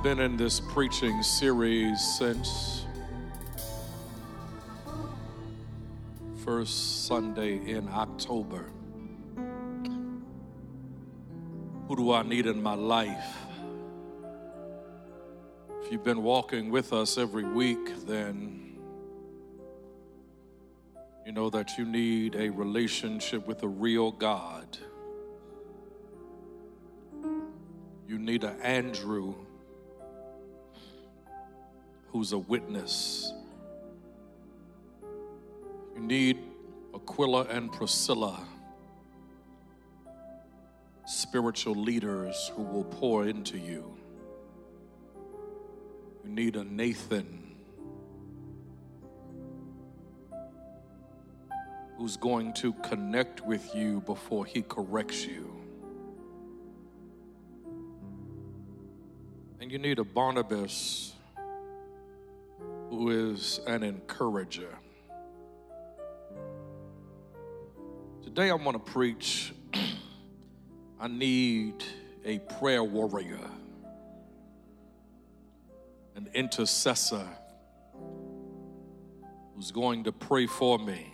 I've been in this preaching series since first Sunday in October. Who do I need in my life? If you've been walking with us every week, then you know that you need a relationship with a real God. You need an Andrew who's a witness. You need Aquila and Priscilla, spiritual leaders who will pour into you. You need a Nathan who's going to connect with you before he corrects you. And you need a Barnabas who is an encourager. Today I want to preach. I need a prayer warrior, an intercessor who's going to pray for me.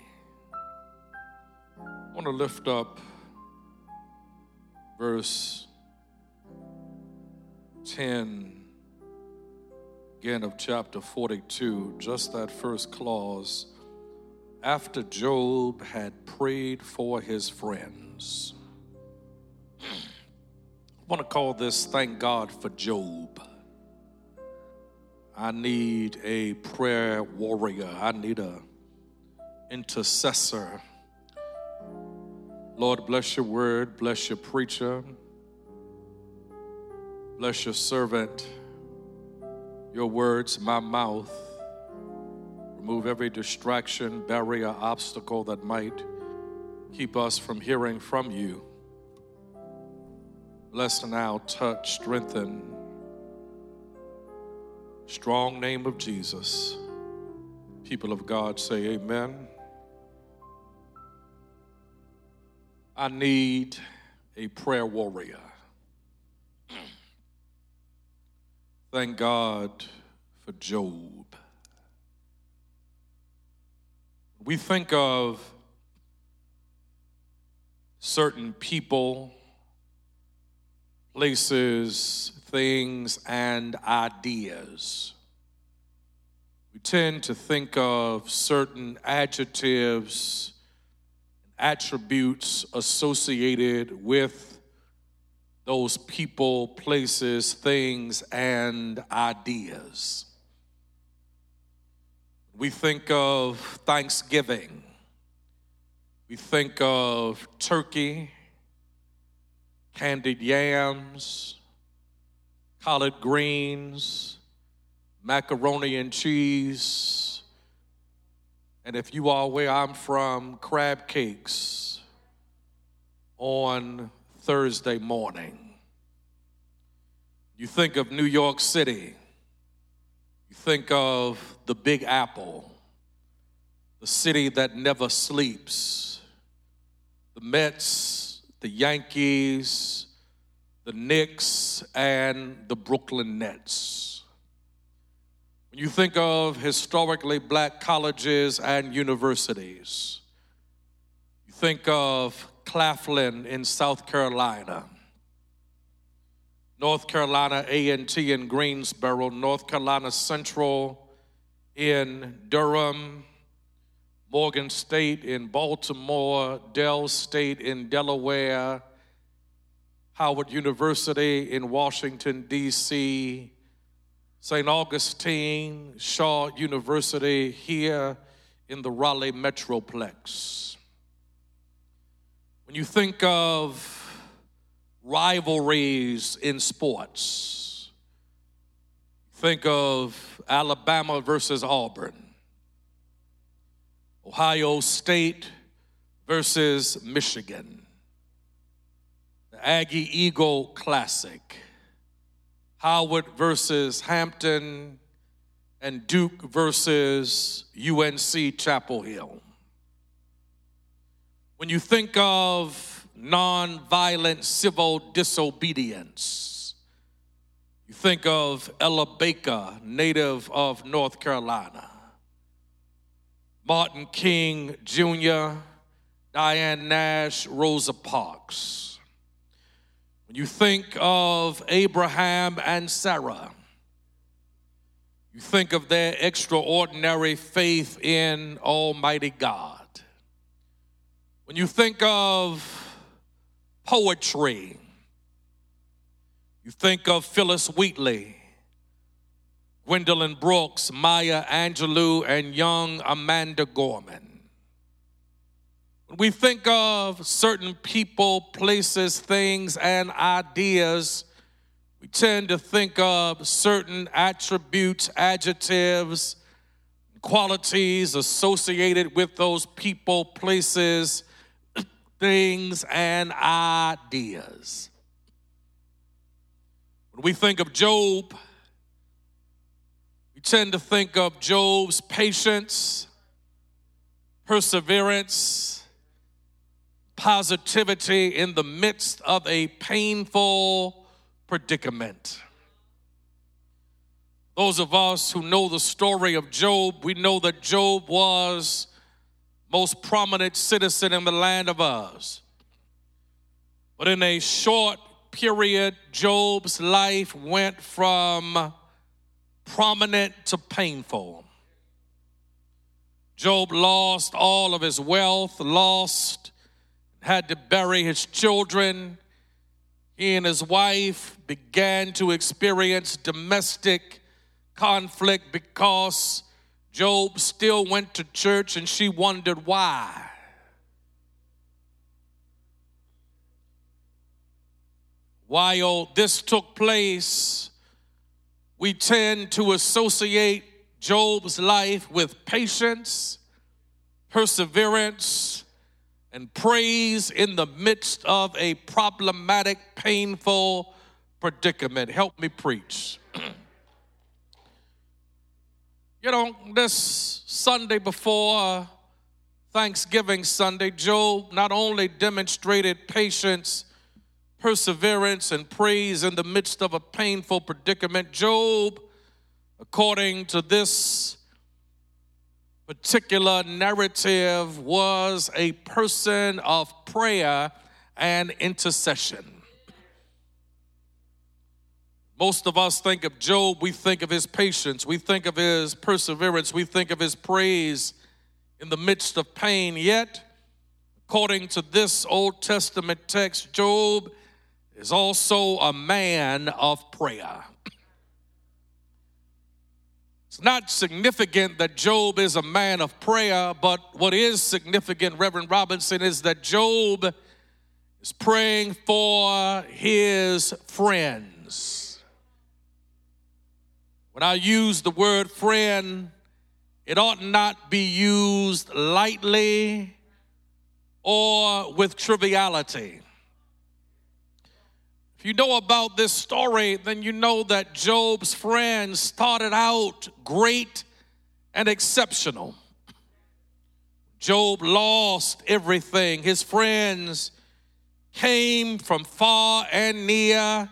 I want to lift up verse 10 again of chapter 42, just that first clause. After Job had prayed for his friends. I want to call this Thank God for Job. I need a prayer warrior. I need a intercessor. Lord, bless your word, bless your preacher, bless your servant your words, my mouth. Remove every distraction, barrier, obstacle that might keep us from hearing from you. Bless now, touch, strengthen. Strong name of Jesus. People of God say, Amen. I need a prayer warrior. Thank God for Job. We think of certain people, places, things, and ideas. We tend to think of certain adjectives, and attributes associated with those people, places, things, and ideas. We think of Thanksgiving. We think of turkey, candied yams, collard greens, macaroni and cheese, and if you are where I'm from, crab cakes on Thursday morning. You think of New York City, you think of the Big Apple, the city that never sleeps, the Mets, the Yankees, the Knicks, and the Brooklyn Nets. When you think of historically black colleges and universities, you think of Claflin in South Carolina, North Carolina A&T in Greensboro, North Carolina Central in Durham, Morgan State in Baltimore, Del State in Delaware, Howard University in Washington, D.C., St. Augustine, Shaw University here in the Raleigh Metroplex. When you think of rivalries in sports, think of Alabama versus Auburn, Ohio State versus Michigan, the Aggie Eagle Classic, Howard versus Hampton, and Duke versus UNC Chapel Hill. When you think of nonviolent civil disobedience, You think of Ella Baker, native of North Carolina. Martin King Jr., Diane Nash, Rosa Parks. When you think of Abraham and Sarah, you think of their extraordinary faith in Almighty God. When you think of poetry, you think of Phillis Wheatley, Gwendolyn Brooks, Maya Angelou, and young Amanda Gorman. When we think of certain people, places, things, and ideas, we tend to think of certain attributes, adjectives, qualities associated with those people, places, things, and ideas. When we think of Job, we tend to think of Job's patience, perseverance, positivity in the midst of a painful predicament. Those of us who know the story of Job, we know that Job was most prominent citizen in the land of Uz. But in a short period, Job's life went from prominent to painful. Job lost all of his wealth, lost, had to bury his children. He and his wife began to experience domestic conflict because Job still went to church and she wondered why. While this took place, we tend to associate Job's life with patience, perseverance, and praise in the midst of a problematic, painful predicament. Help me preach. you know, this Sunday before uh, Thanksgiving Sunday, Job not only demonstrated patience perseverance and praise in the midst of a painful predicament. Job, according to this particular narrative, was a person of prayer and intercession. Most of us think of Job, we think of his patience, we think of his perseverance, we think of his praise in the midst of pain. Yet, according to this Old Testament text, Job is also a man of prayer. It's not significant that Job is a man of prayer, but what is significant, Reverend Robinson, is that Job is praying for his friends. When I use the word friend, it ought not be used lightly or with triviality If you know about this story, then you know that Job's friends started out great and exceptional. Job lost everything. His friends came from far and near,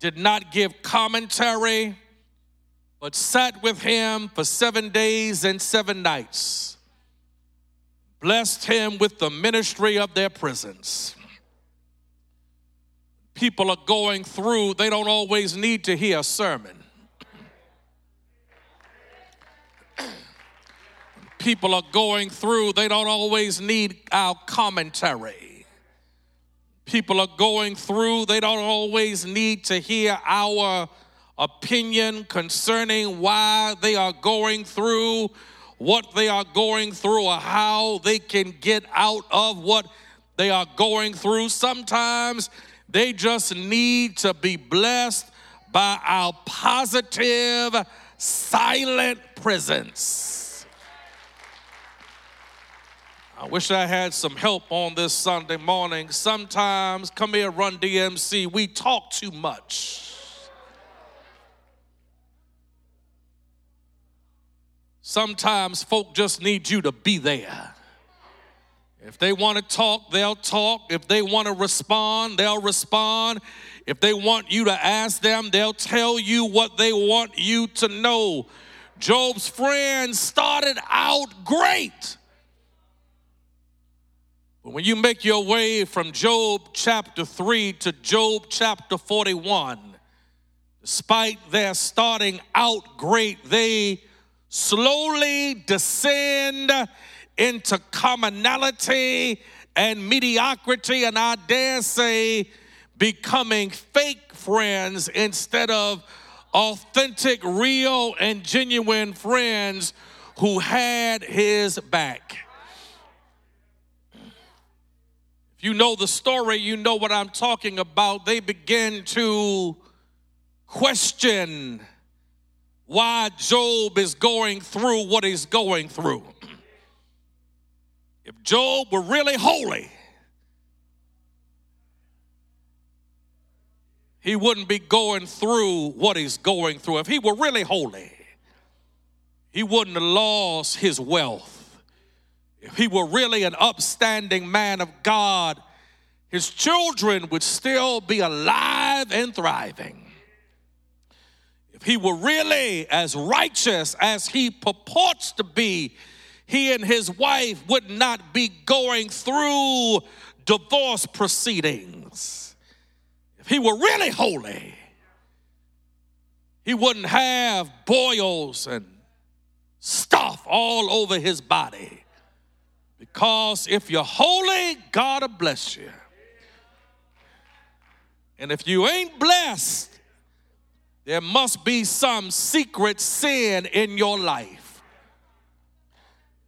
did not give commentary, but sat with him for seven days and seven nights, blessed him with the ministry of their presence people are going through, they don't always need to hear a sermon. people are going through, they don't always need our commentary. People are going through, they don't always need to hear our opinion concerning why they are going through what they are going through or how they can get out of what they are going through. Sometimes they just need to be blessed by our positive, silent presence. I wish I had some help on this Sunday morning. Sometimes, come here, run DMC, we talk too much. Sometimes folk just need you to be there. If they want to talk, they'll talk. If they want to respond, they'll respond. If they want you to ask them, they'll tell you what they want you to know. Job's friends started out great. But when you make your way from Job chapter 3 to Job chapter 41, despite their starting out great, they slowly descend into commonality and mediocrity, and I dare say, becoming fake friends instead of authentic, real, and genuine friends who had his back. If you know the story, you know what I'm talking about. They begin to question why Job is going through what he's going through. If Job were really holy, he wouldn't be going through what he's going through. If he were really holy, he wouldn't have lost his wealth. If he were really an upstanding man of God, his children would still be alive and thriving. If he were really as righteous as he purports to be, he and his wife would not be going through divorce proceedings. If he were really holy, he wouldn't have boils and stuff all over his body. Because if you're holy, God will bless you. And if you ain't blessed, there must be some secret sin in your life.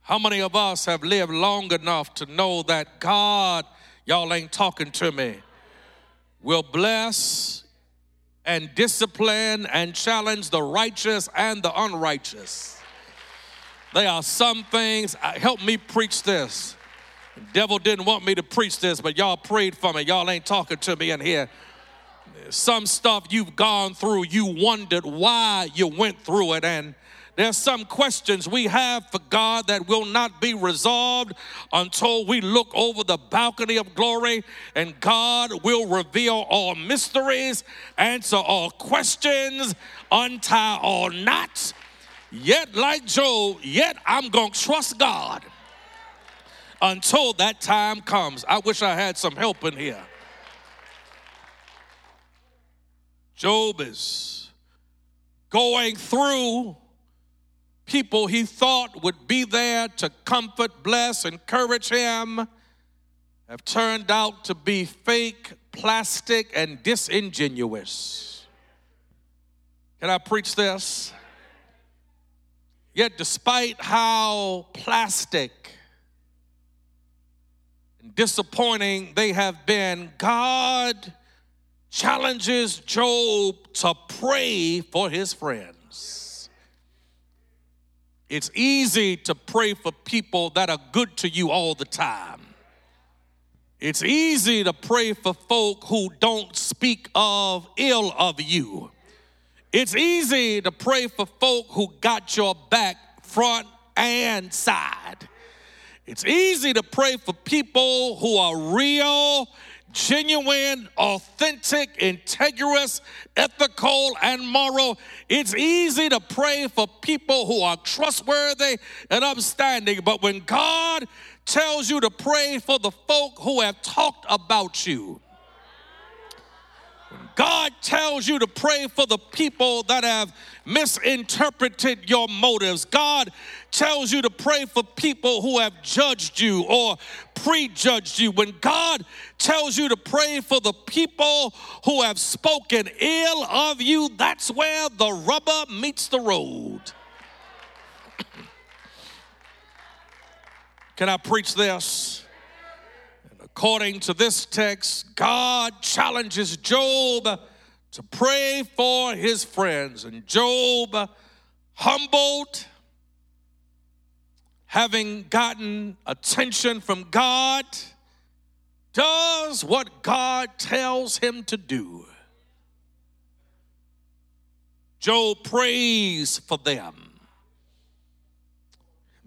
How many of us have lived long enough to know that God, y'all ain't talking to me, will bless and discipline and challenge the righteous and the unrighteous? There are some things, uh, help me preach this. The devil didn't want me to preach this, but y'all prayed for me. Y'all ain't talking to me in here. Some stuff you've gone through, you wondered why you went through it, and there's some questions we have for God that will not be resolved until we look over the balcony of glory and God will reveal all mysteries, answer all questions, untie all knots. Yet, like Job, yet I'm going to trust God until that time comes. I wish I had some help in here. Job is going through people he thought would be there to comfort, bless, encourage him have turned out to be fake, plastic, and disingenuous. Can I preach this? Yet, despite how plastic and disappointing they have been, God challenges Job to pray for his friends. It's easy to pray for people that are good to you all the time. It's easy to pray for folk who don't speak of ill of you. It's easy to pray for folk who got your back front and side. It's easy to pray for people who are real genuine, authentic, integrous, ethical, and moral. It's easy to pray for people who are trustworthy and upstanding, but when God tells you to pray for the folk who have talked about you, God tells you to pray for the people that have misinterpreted your motives. God tells you to pray for people who have judged you or prejudged you. When God tells you to pray for the people who have spoken ill of you, that's where the rubber meets the road. Can I preach this? According to this text, God challenges Job to pray for his friends. And Job, humbled, having gotten attention from God, does what God tells him to do. Job prays for them.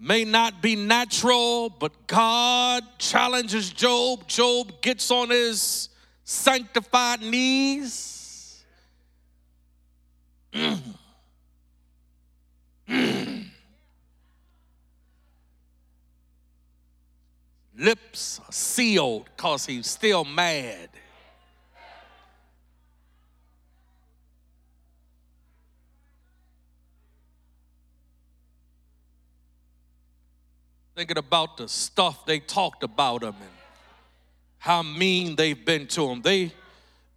May not be natural, but God challenges Job. Job gets on his sanctified knees. Mm. Mm. Lips sealed because he's still mad. Thinking about the stuff they talked about him and how mean they've been to him. They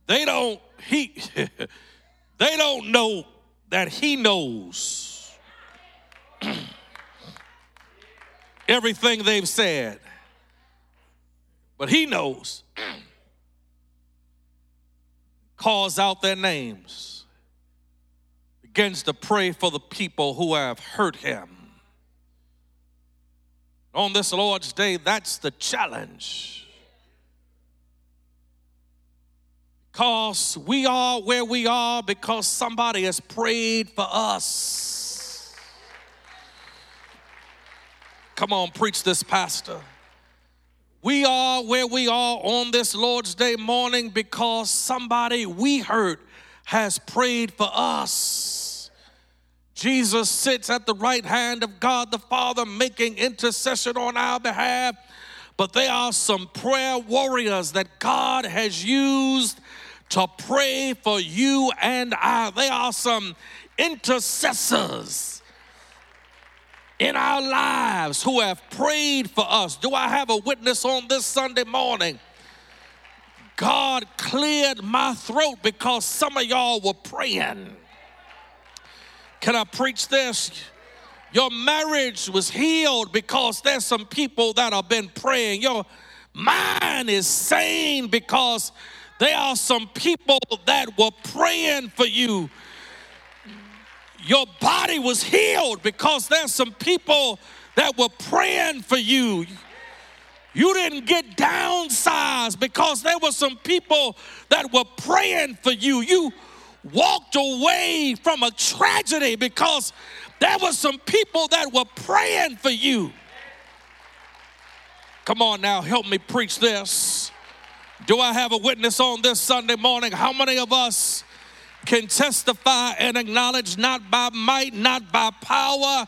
they don't he they don't know that he knows everything they've said. But he knows. Calls out their names. Begins to pray for the people who have hurt him on this Lord's Day, that's the challenge. Because we are where we are because somebody has prayed for us. Come on, preach this, Pastor. We are where we are on this Lord's Day morning because somebody we hurt has prayed for us. Jesus sits at the right hand of God the Father making intercession on our behalf. But there are some prayer warriors that God has used to pray for you and I. There are some intercessors in our lives who have prayed for us. Do I have a witness on this Sunday morning? God cleared my throat because some of y'all were praying. Can I preach this? Your marriage was healed because there's some people that have been praying. Your mind is sane because there are some people that were praying for you. Your body was healed because there's some people that were praying for you. You didn't get downsized because there were some people that were praying for you. You walked away from a tragedy because there were some people that were praying for you. Come on now, help me preach this. Do I have a witness on this Sunday morning? How many of us can testify and acknowledge not by might, not by power,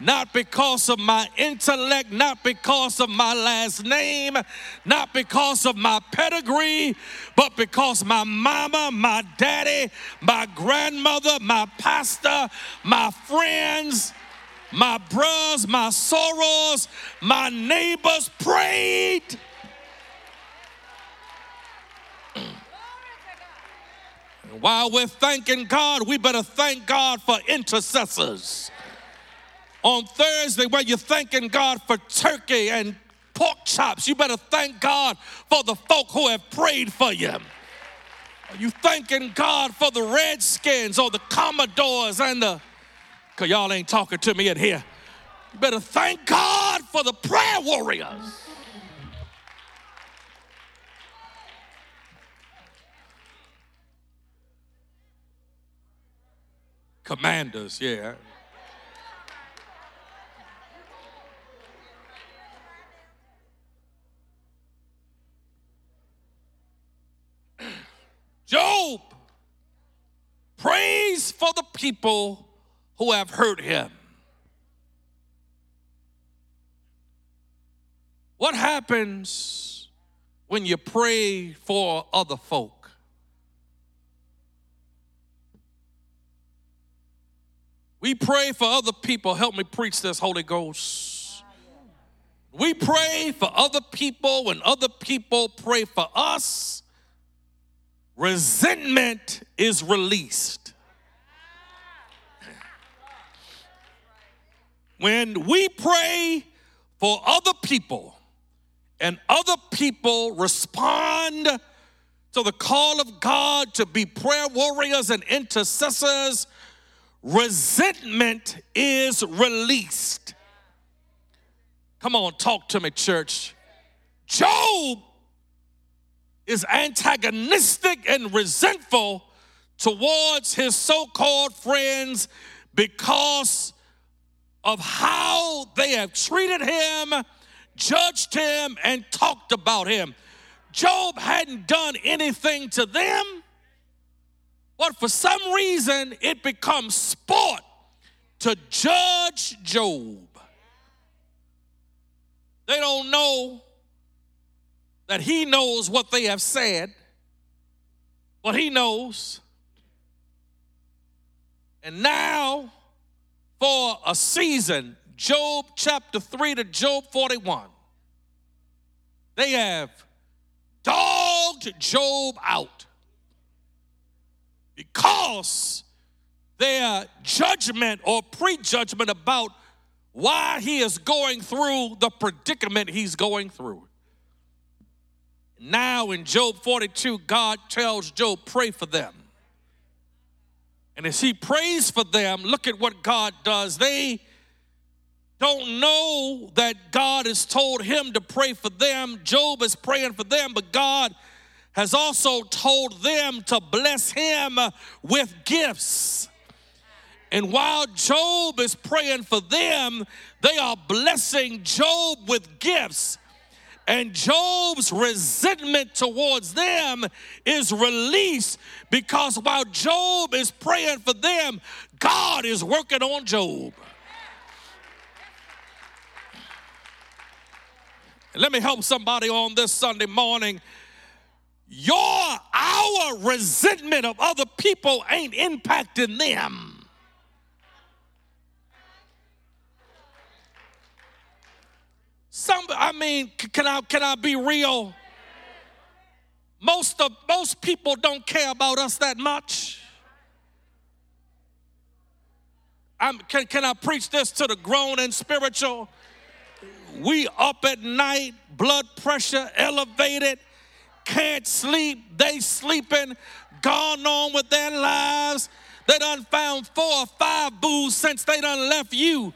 not because of my intellect, not because of my last name, not because of my pedigree, but because my mama, my daddy, my grandmother, my pastor, my friends, my bros, my sorors, my neighbors prayed. While we're thanking God, we better thank God for intercessors on Thursday where you're thanking God for turkey and pork chops, you better thank God for the folk who have prayed for you. Are you thanking God for the Redskins or the Commodores and the, because y'all ain't talking to me in here. You better thank God for the prayer warriors. Commanders, yeah. Job prays for the people who have hurt him. What happens when you pray for other folk? We pray for other people. Help me preach this, Holy Ghost. We pray for other people when other people pray for us resentment is released. When we pray for other people and other people respond to the call of God to be prayer warriors and intercessors, resentment is released. Come on, talk to me, church. Job is antagonistic and resentful towards his so called friends because of how they have treated him, judged him, and talked about him. Job hadn't done anything to them, but for some reason it becomes sport to judge Job. They don't know that he knows what they have said, but he knows. And now, for a season, Job chapter 3 to Job 41, they have dogged Job out because their judgment or prejudgment about why he is going through the predicament he's going through. Now in Job 42, God tells Job, pray for them. And as he prays for them, look at what God does. They don't know that God has told him to pray for them. Job is praying for them, but God has also told them to bless him with gifts. And while Job is praying for them, they are blessing Job with gifts. And Job's resentment towards them is released because while Job is praying for them, God is working on Job. let me help somebody on this Sunday morning. Your, our resentment of other people ain't impacting them. Some, I mean, can I can I be real? Most of most people don't care about us that much. I'm, can, can I preach this to the grown and spiritual? We up at night, blood pressure elevated, can't sleep, they sleeping, gone on with their lives. They done found four or five boos since they done left you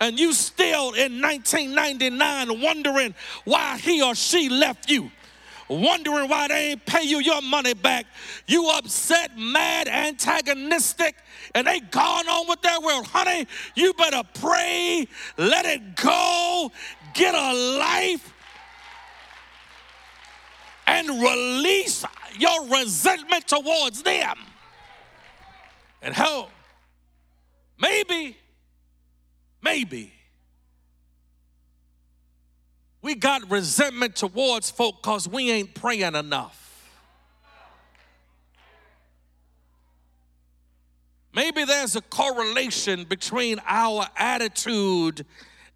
and you still in 1999 wondering why he or she left you wondering why they ain't pay you your money back. You upset, mad, antagonistic, and they gone on with their world. Honey, you better pray, let it go, get a life, and release your resentment towards them. And hell, maybe Maybe. We got resentment towards folk because we ain't praying enough. Maybe there's a correlation between our attitude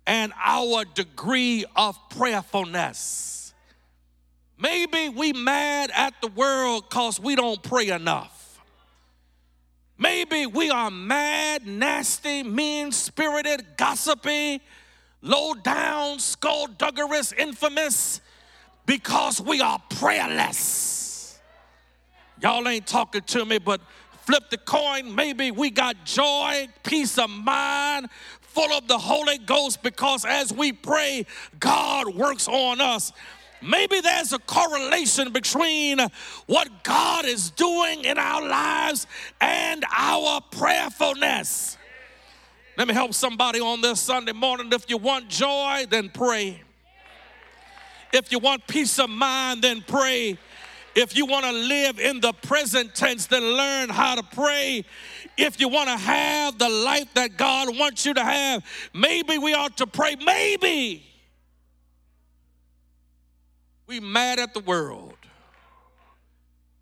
and our degree of prayerfulness. Maybe we mad at the world because we don't pray enough. Maybe we are mad, nasty, mean spirited, gossipy, low down, skullduggerous, infamous because we are prayerless. Y'all ain't talking to me, but flip the coin. Maybe we got joy, peace of mind, full of the Holy Ghost because as we pray, God works on us. Maybe there's a correlation between what God is doing in our lives and our prayerfulness. Let me help somebody on this Sunday morning. If you want joy, then pray. If you want peace of mind, then pray. If you want to live in the present tense, then learn how to pray. If you want to have the life that God wants you to have, maybe we ought to pray. Maybe we mad at the world.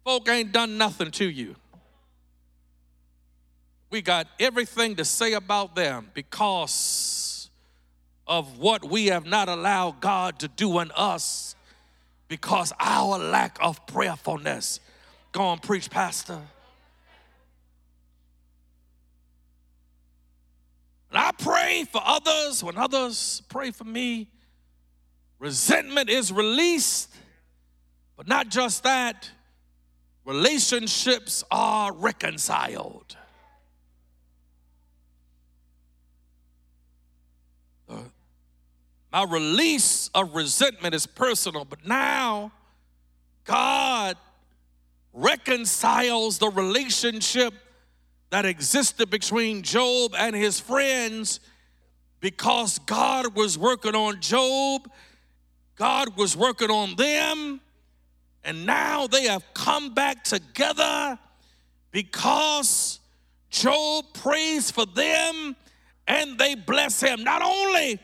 Folk ain't done nothing to you. We got everything to say about them because of what we have not allowed God to do in us because our lack of prayerfulness. Go on, preach, Pastor. And I pray for others when others pray for me. Resentment is released, but not just that, relationships are reconciled. my release of resentment is personal, but now God reconciles the relationship that existed between Job and his friends because God was working on Job, God was working on them, and now they have come back together because Job prays for them and they bless him. Not only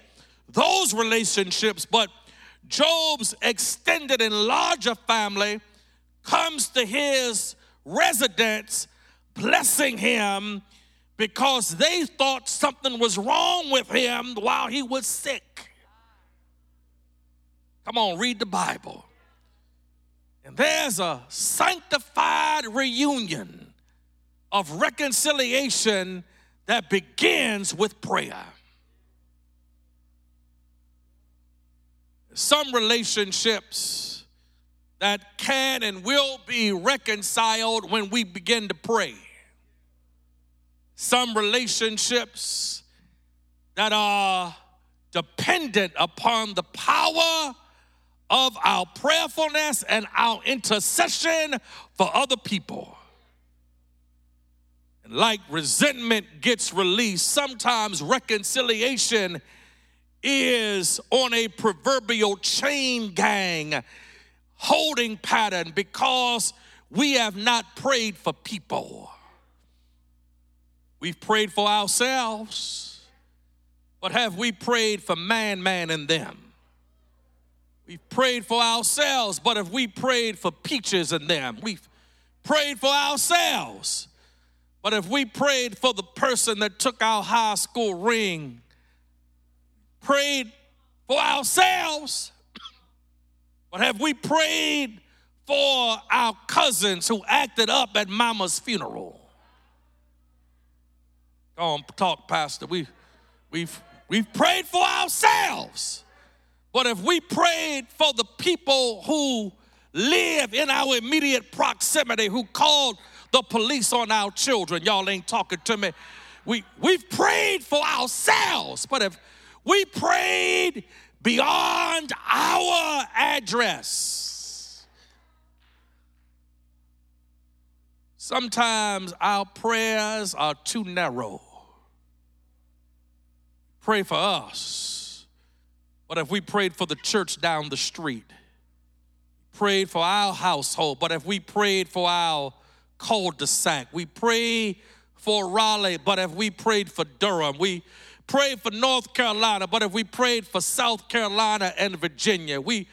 those relationships, but Job's extended and larger family comes to his residence, blessing him because they thought something was wrong with him while he was sick. Come on, read the Bible. And there's a sanctified reunion of reconciliation that begins with prayer. Some relationships that can and will be reconciled when we begin to pray. Some relationships that are dependent upon the power of our prayerfulness and our intercession for other people. And like resentment gets released, sometimes reconciliation is on a proverbial chain gang holding pattern because we have not prayed for people. We've prayed for ourselves, but have we prayed for man, man, and them? We've prayed for ourselves, but have we prayed for peaches and them? We've prayed for ourselves, but if we prayed for the person that took our high school ring, prayed for ourselves, but have we prayed for our cousins who acted up at mama's funeral? Go on, talk, Pastor. We, we've, we've prayed for ourselves, but if we prayed for the people who live in our immediate proximity, who called the police on our children. Y'all ain't talking to me. We, we've prayed for ourselves, but if we prayed beyond our address, sometimes our prayers are too narrow. Pray for us, but if we prayed for the church down the street, prayed for our household, but if we prayed for our cul-de-sac. We pray for Raleigh, but if we prayed for Durham, we prayed for North Carolina, but if we prayed for South Carolina and Virginia, we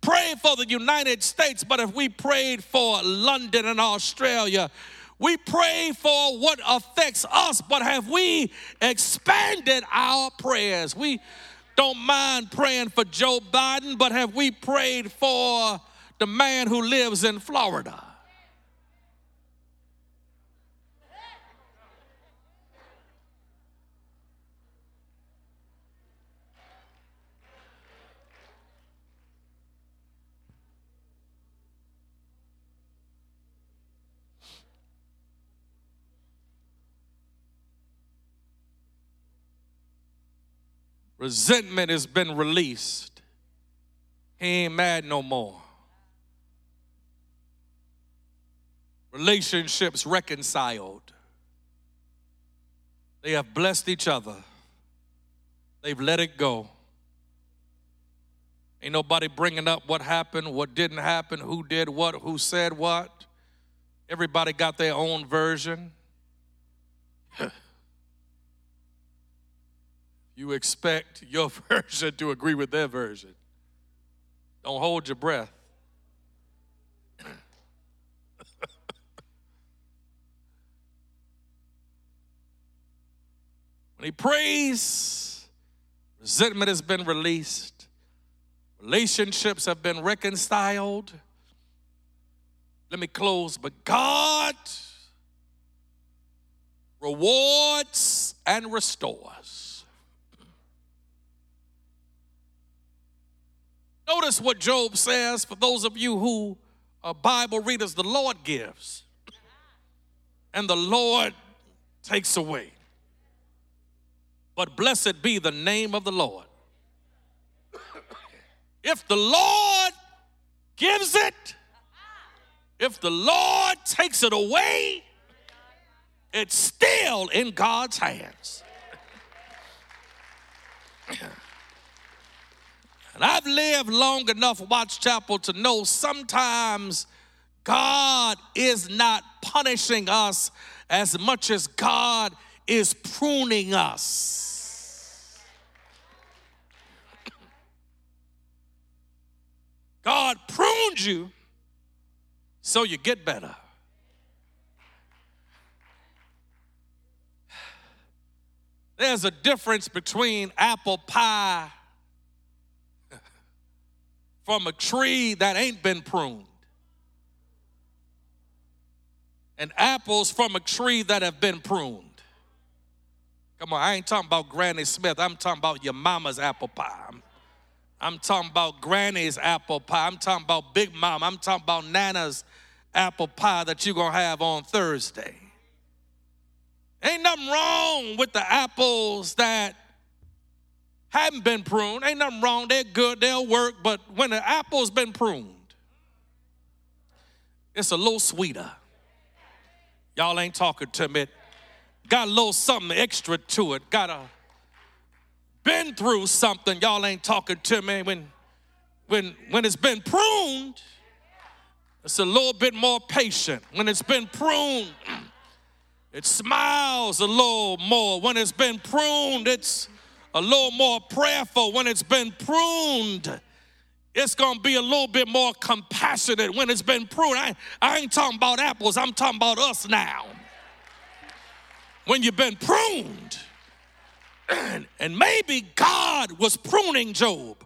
prayed for the United States, but if we prayed for London and Australia, we pray for what affects us, but have we expanded our prayers? We don't mind praying for Joe Biden, but have we prayed for the man who lives in Florida? Resentment has been released. He ain't mad no more. Relationships reconciled. They have blessed each other. They've let it go. Ain't nobody bringing up what happened, what didn't happen, who did what, who said what. Everybody got their own version. you expect your version to agree with their version. Don't hold your breath. when he prays, resentment has been released, relationships have been reconciled. Let me close, but God rewards and restores. Notice what Job says for those of you who are Bible readers the Lord gives, and the Lord takes away. But blessed be the name of the Lord. If the Lord gives it, if the Lord takes it away, it's still in God's hands. And I've lived long enough, Watts Chapel, to know sometimes God is not punishing us as much as God is pruning us. God prunes you so you get better. There's a difference between apple pie from a tree that ain't been pruned and apples from a tree that have been pruned. Come on, I ain't talking about Granny Smith. I'm talking about your mama's apple pie. I'm, I'm talking about Granny's apple pie. I'm talking about Big Mom. I'm talking about Nana's apple pie that you're going to have on Thursday. Ain't nothing wrong with the apples that haven't been pruned. Ain't nothing wrong. They're good, they'll work. But when the apple's been pruned, it's a little sweeter. Y'all ain't talking to me. Got a little something extra to it. Got a been through something. Y'all ain't talking to me. When when when it's been pruned, it's a little bit more patient. When it's been pruned, it smiles a little more. When it's been pruned, it's a little more prayerful. When it's been pruned, it's gonna be a little bit more compassionate when it's been pruned. I, I ain't talking about apples, I'm talking about us now. When you've been pruned, and, maybe God was pruning Job.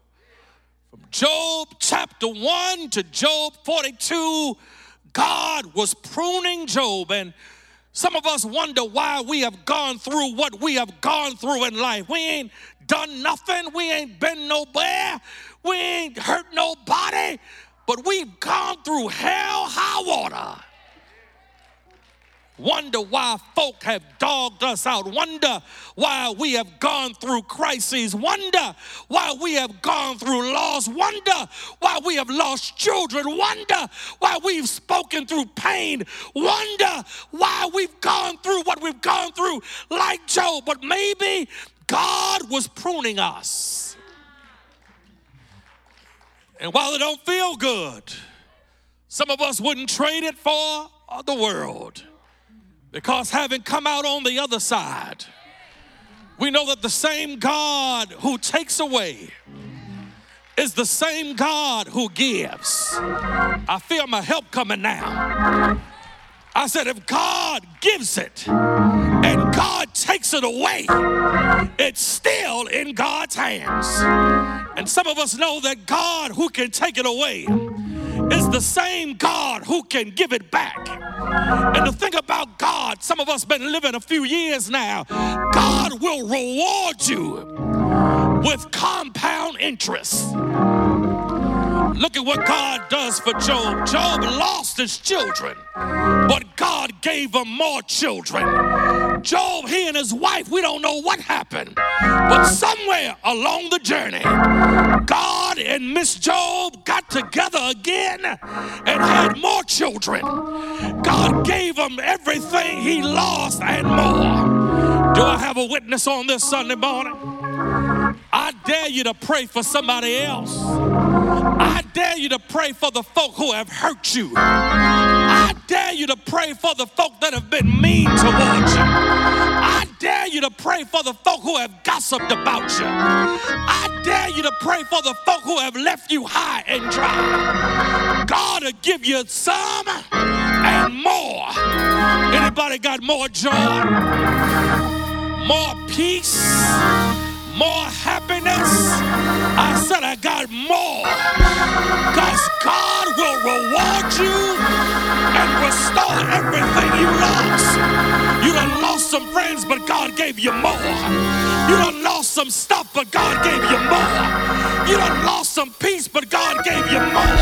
From Job chapter 1 to Job 42, God was pruning Job. And some of us wonder why we have gone through what we have gone through in life. We ain't done nothing, we ain't been nowhere, we ain't hurt nobody, but we've gone through hell, high water. Wonder why folk have dogged us out. Wonder why we have gone through crises. Wonder why we have gone through loss. Wonder why we have lost children. Wonder why we've spoken through pain. Wonder why we've gone through what we've gone through, like Job. But maybe God was pruning us. And while it don't feel good, some of us wouldn't trade it for the world. Because having come out on the other side, we know that the same God who takes away is the same God who gives. I feel my help coming now. I said, if God gives it and God takes it away, it's still in God's hands. And some of us know that God who can take it away is the same God who can give it back. And the thing about God, some of us been living a few years now, God will reward you with compound interest. Look at what God does for Job. Job lost his children, but God gave him more children. Job, he and his wife, we don't know what happened, but somewhere along the journey, God and Miss Job got together again and had more children. God gave him everything he lost and more. Do I have a witness on this Sunday morning? I dare you to pray for somebody else. I dare you to pray for the folk who have hurt you. I dare you to pray for the folk that have been mean towards you. I dare you to pray for the folk who have gossiped about you. I dare you to pray for the folk who have left you high and dry. God will give you some and more. Anybody got more joy? More peace? More happiness. I said, I got more. Because God will reward you and restore everything you lost. You done lost some friends, but God gave you more. You done lost some stuff, but God gave you more. You done lost some peace, but God gave you more.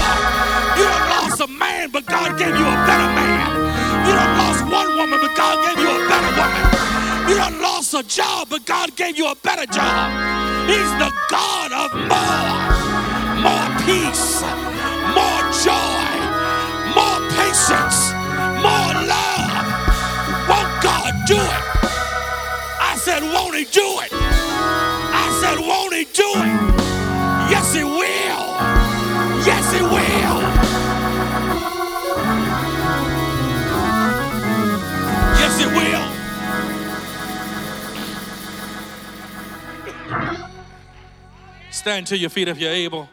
You done lost a man, but God gave you a better man. You done lost one woman, but God gave lost a job, but God gave you a better job. He's the God of more, more peace, more joy, more patience, more love. Won't God do it? I said, won't he do it? I said, won't he do it? Yes, he will. Yes, he will. Yes, he will. Stand to your feet if you're able.